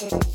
Thank you.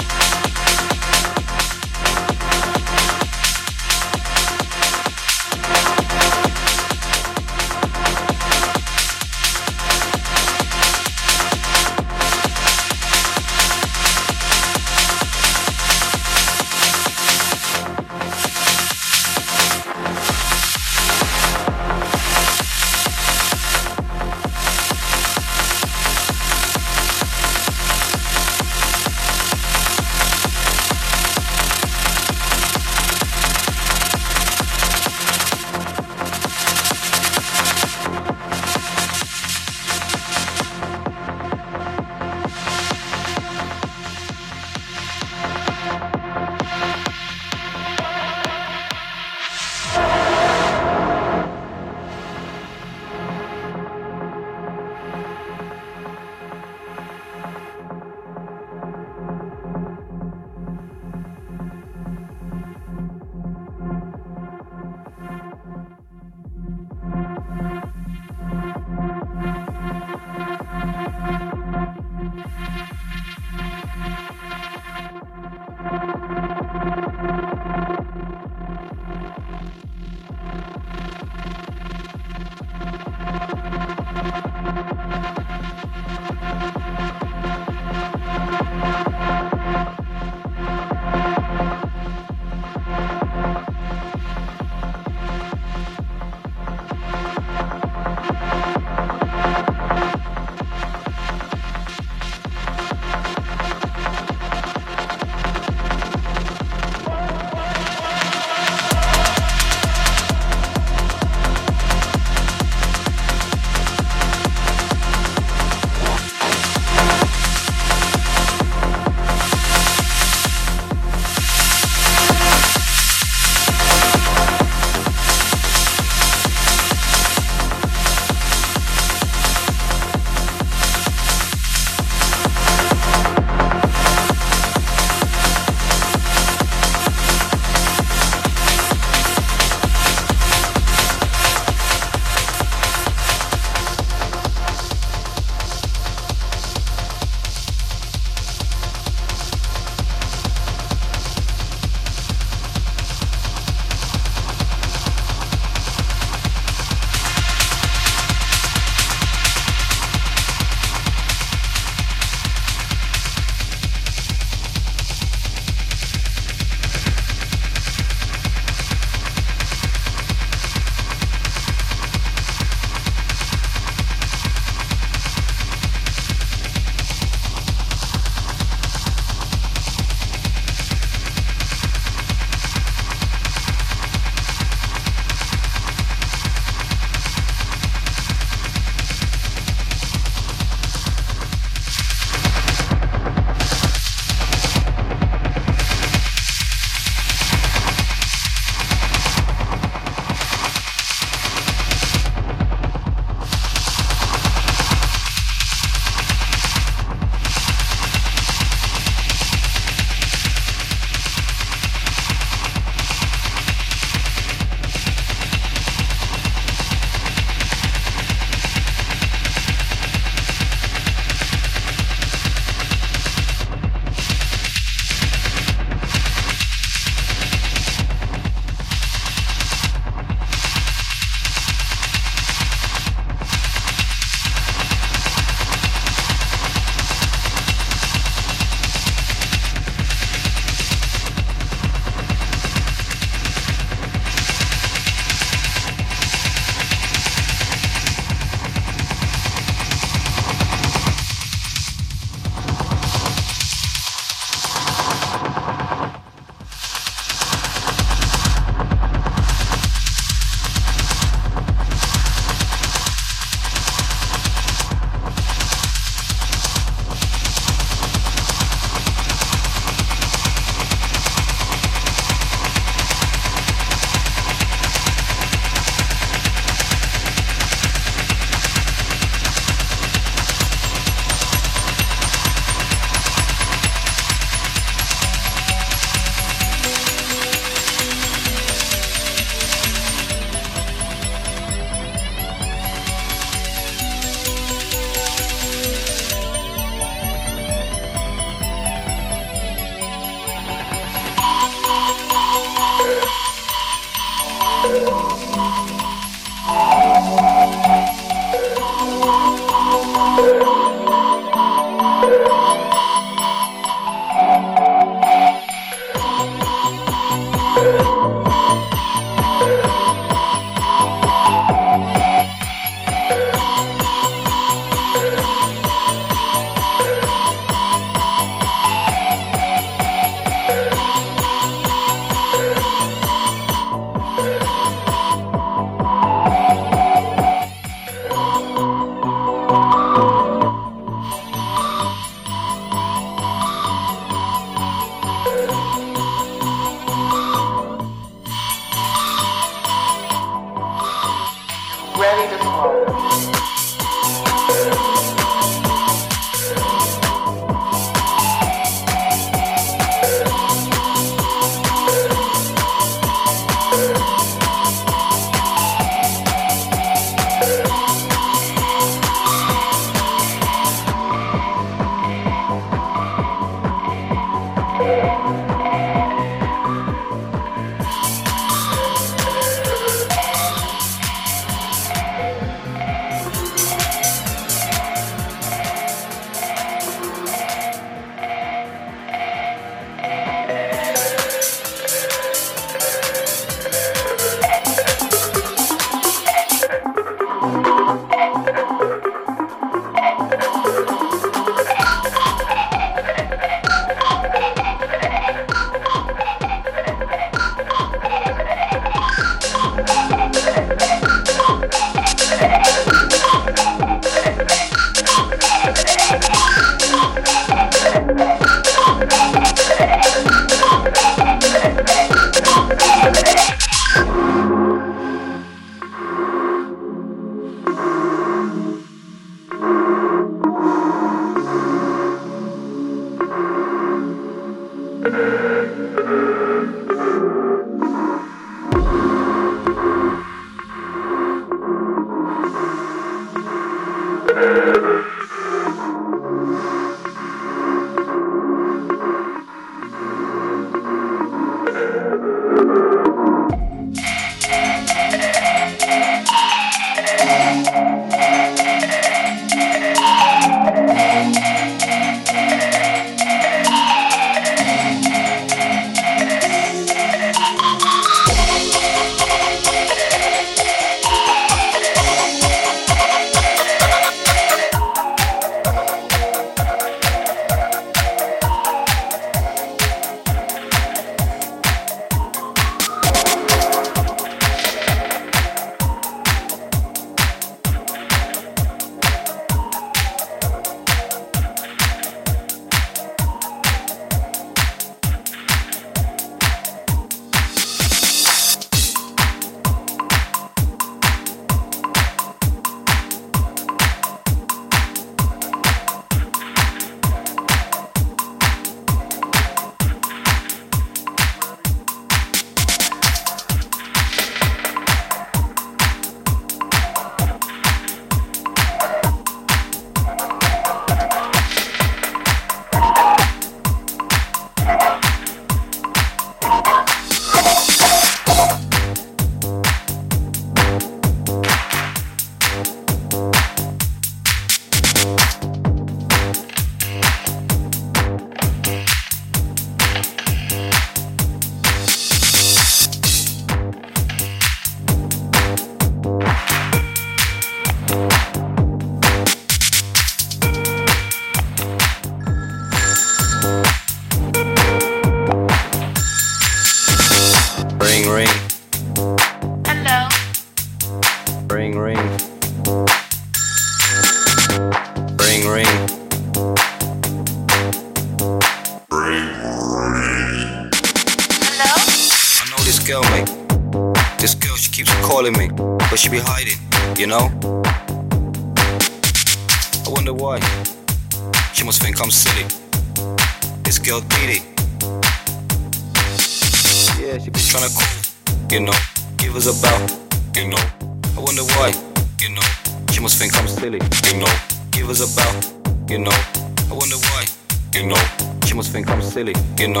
I wonder why. You know, she must think I'm silly. You know,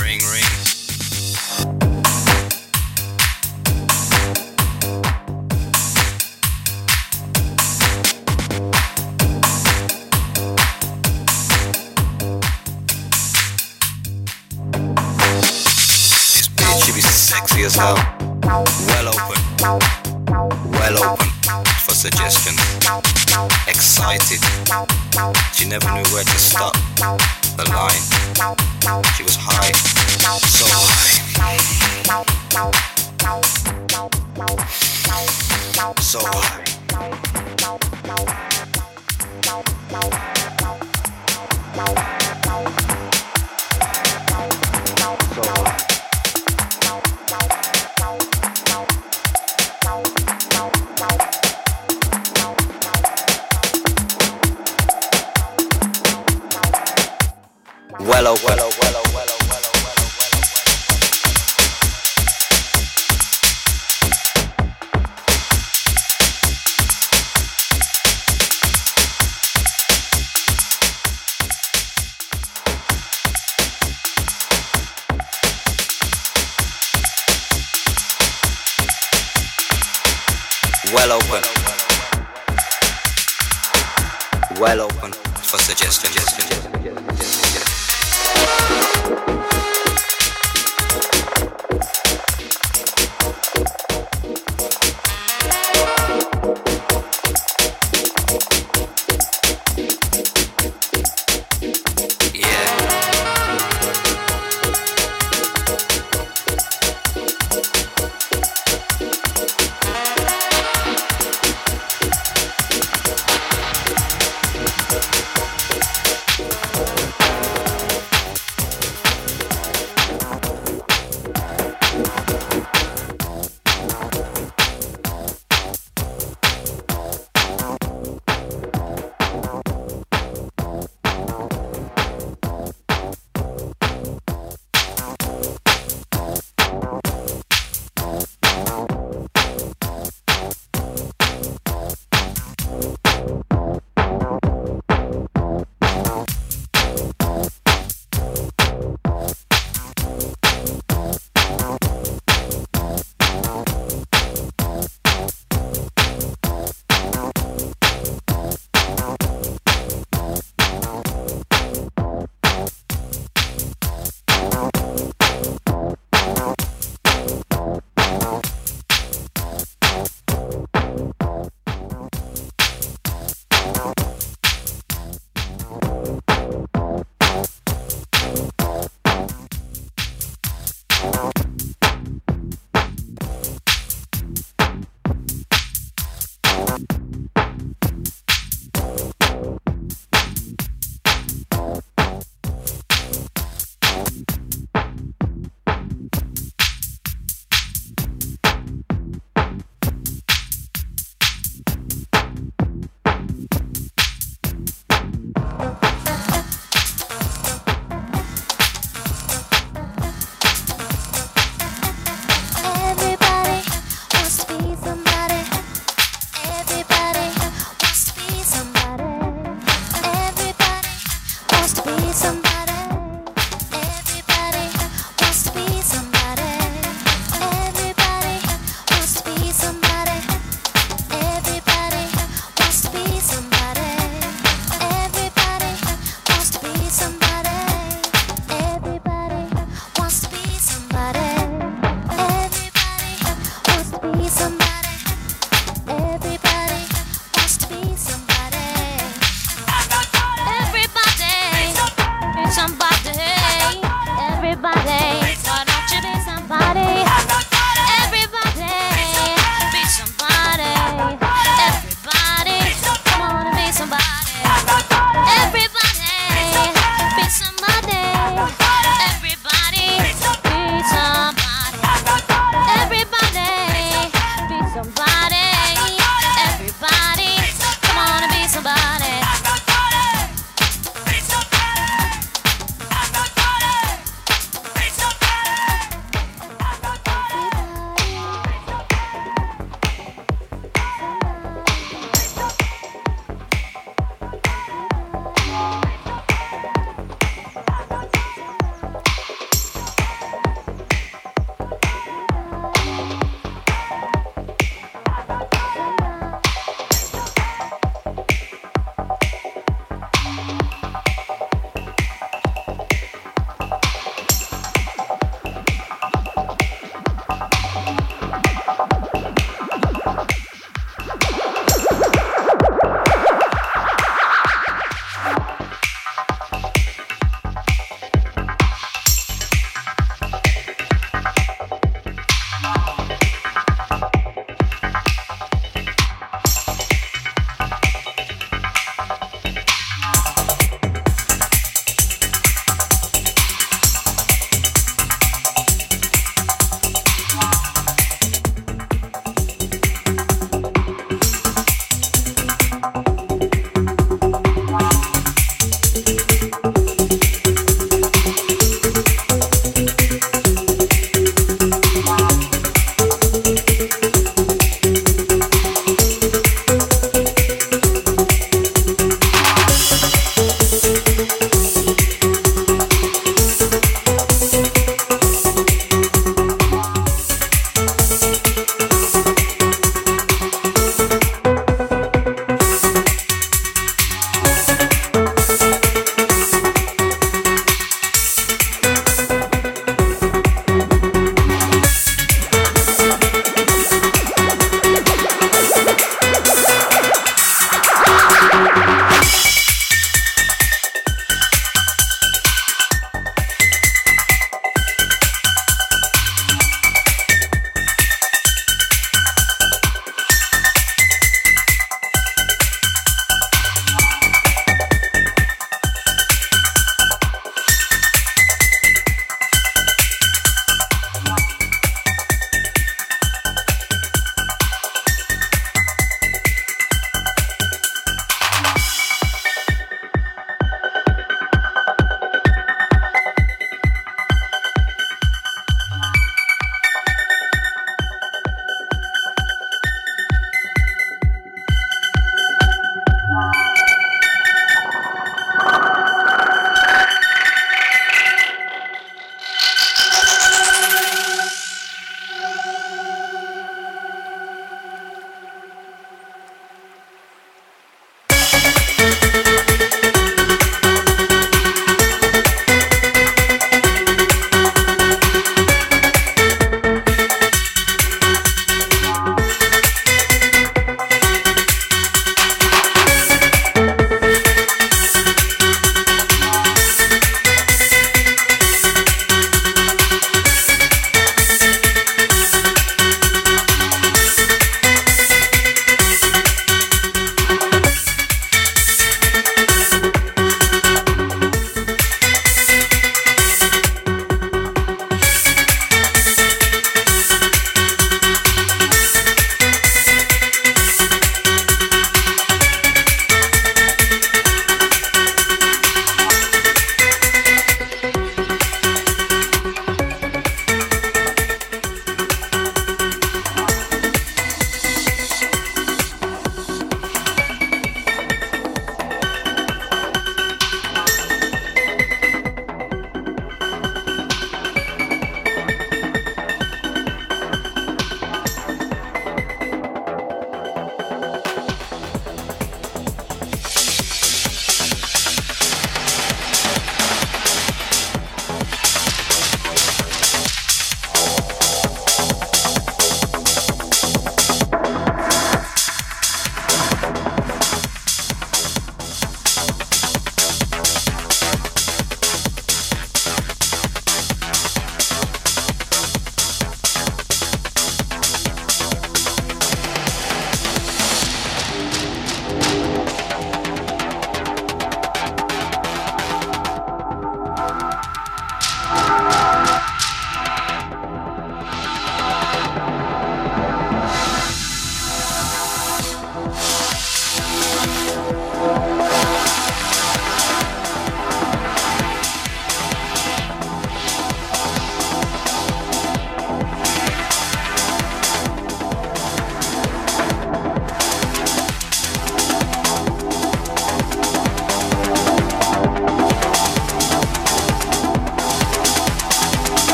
ring ring. This bitch, she be sexy as hell. Well open. Well open for suggestions. Excited she never knew where to stop the line. She was high, so high. So high. Well open. Well open.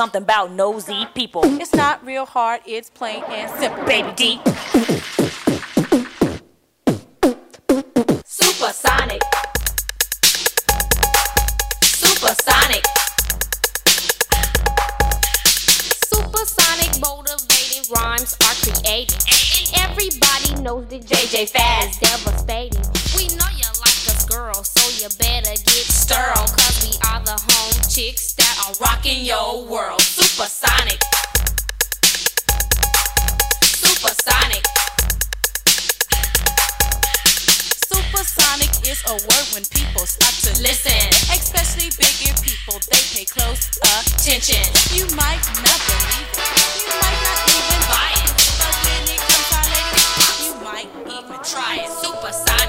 something about nosy people. It's not real hard, it's plain and simple. Baby D. Supersonic is a word when people stop to listen. Especially bigger people, they pay close attention. You might not believe it, you might not even buy it. But when it comes out you might even try it. Supersonic.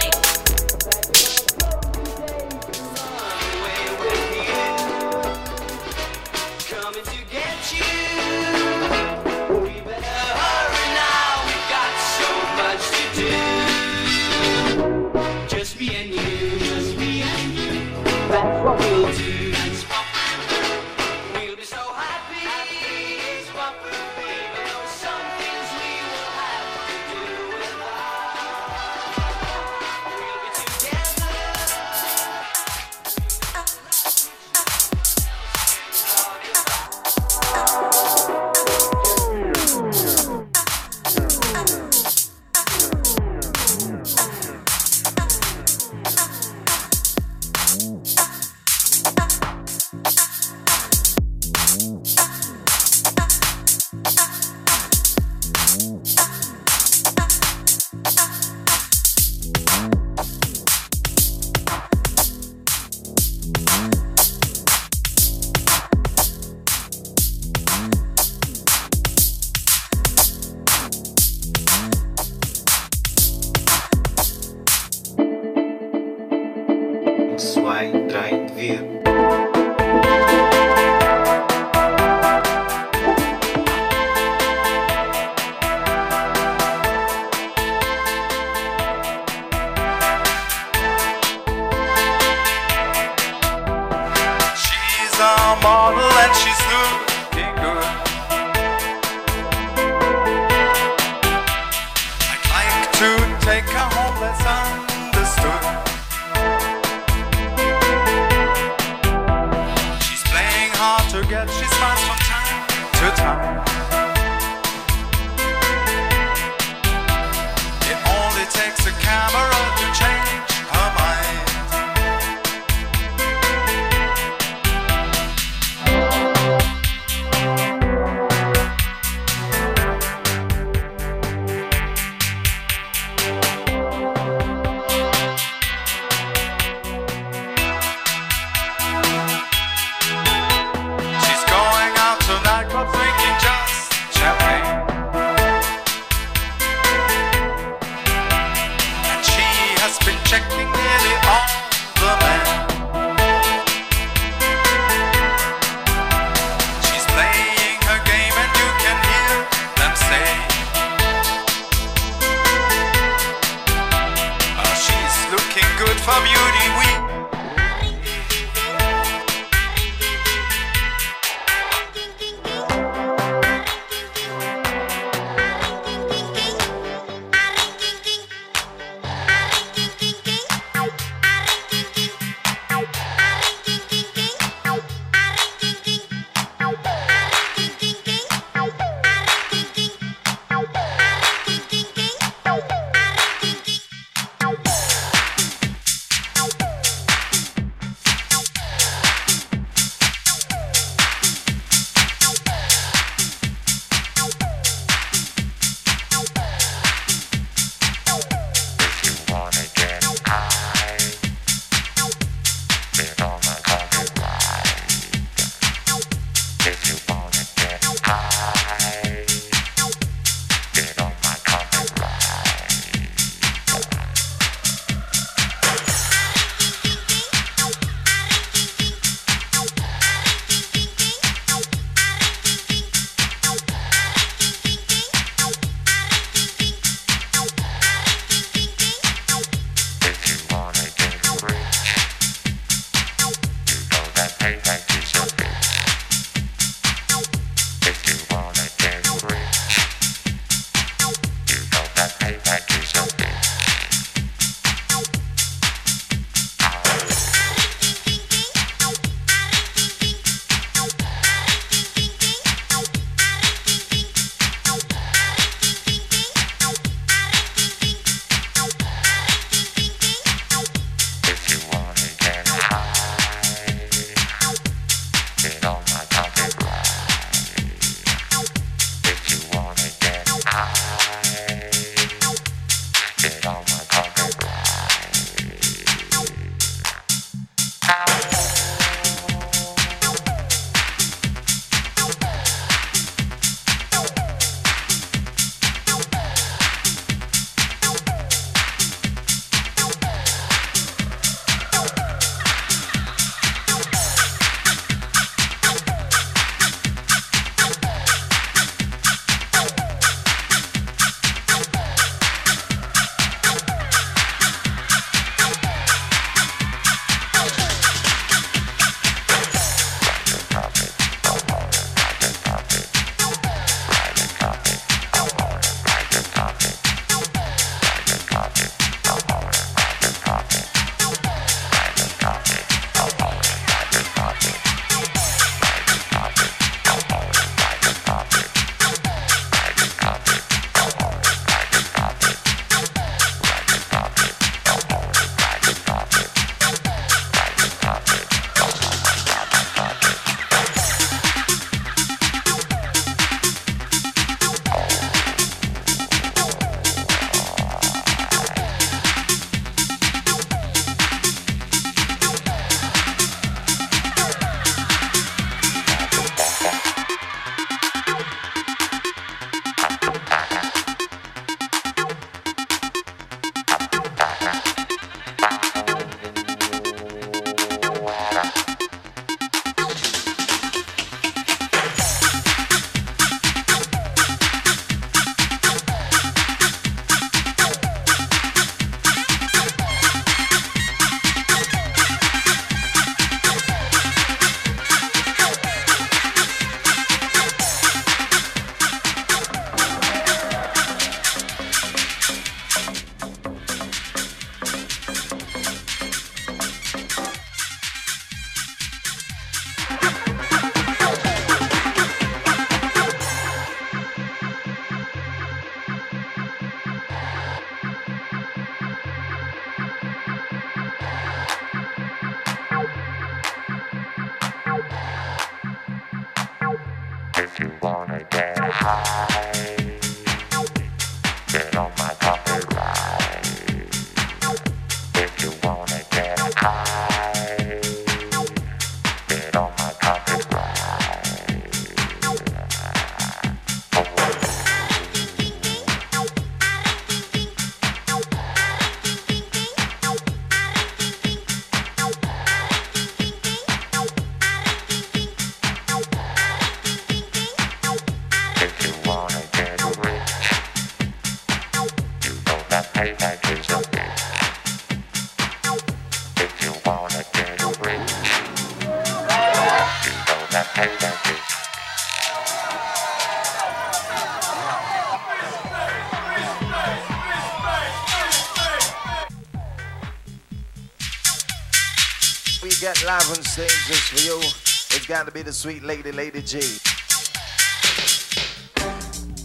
Got to be the sweet lady, Lady G.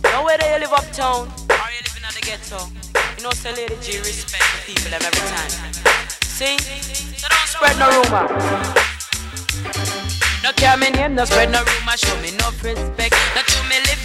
Know where you live uptown, or you living in the ghetto. You know, say Lady G respect the people every time. See? So don't spread no rumor. No care me name, no spread no rumor, show me no respect. No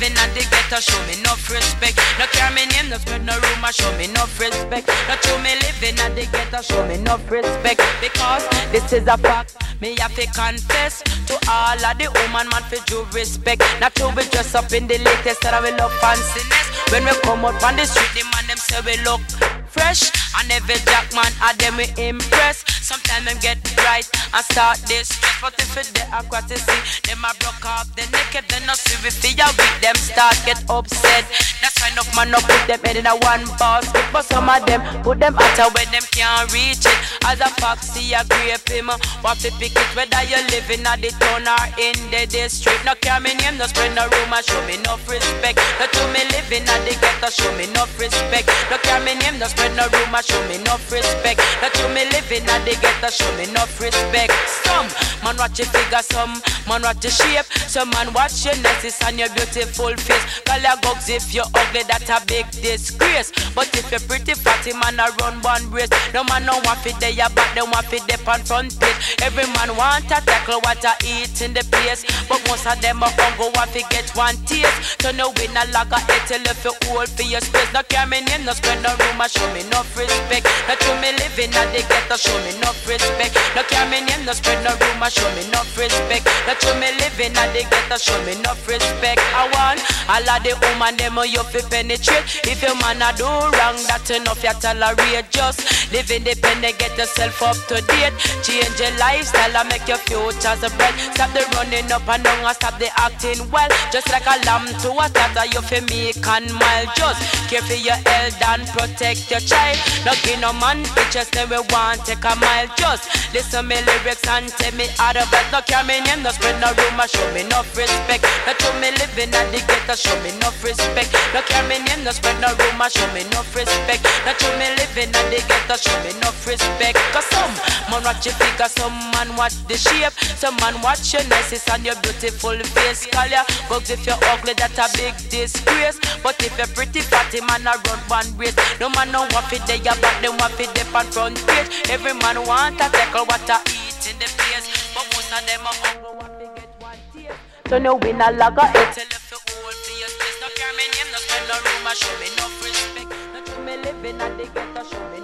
living in the ghetto, show me no respect. No care me name, no spread no rumor, show me no respect. No to me living in the ghetto, show me no respect. Because this is a fact. Me have to confess to all of the woman man for due respect. Not to be dressed up in the latest that I will look fanciness. When we come out on the street, the man them say we look fresh. And every jack man I them we impress. Sometimes them get bright and start this. But if it they aqua to see, them I broke off the naked, then no see they are weak, them start get upset. That's why enough man no put them head in a one basket. But some of them put them out where them can't reach it. As a foxy, I grape him. What to pick it, whether you living at the town or in the district. No care me name, no spread no rumor, show me no respect. No to me living at the ghetto, show me no respect. No care me name, no spread no rumor, show me no respect. No to me living at the ghetto, show me no respect. Some man watch your figure, some man watch your shape, some man watch your necklace and your beautiful face. Call your gugs if you're ugly, that's a big disgrace. But if you're pretty fatty, man, I run one race. No man no want fit there, but they want fit dip on front page. Every man want to tackle what I eat in the place, but most of them are hungry want to get one taste. So no win a log of it till if you hold for your space. No care me name, no spend no room, show me no respect. No to me living at the ghetto, show me no respect. No care me name, no spread no rumor, show me no respect. No to me living at the ghetto, show me no respect. I want all of the woman them oh, you fi penetrate. If your man a do wrong, that enough you tolerate. Just live independent, get yourself up to date. Change your lifestyle and make your futures bright. Stop the running up and down and stop the acting well. Just like a lamb to a slaughter, you fi make and mile. Just care for your health and protect your child. No give no man pictures, then we want take a mile. Just listen me lyrics and tell me out of it. No care me name, no spread no rumor, show me no respect. No to me living at the ghetto, show me no respect. No care me name, no spread no rumor, show me no respect. No to me living at the ghetto, show me no respect. Cause some man watch your figure, some man watch the shape, some man watch your niceness and your beautiful face. Call ya bugs if you're ugly, that's a big disgrace. But if you're pretty fatty, man, I run one race. No man no want fit there, but them want fit there on front page. Every man want to tackle what I eat in the place, but most of them are hungry want to get one taste. So no win a log of it you hold for your space. No care me name, no spend no room, show me no living at the ghetto, show me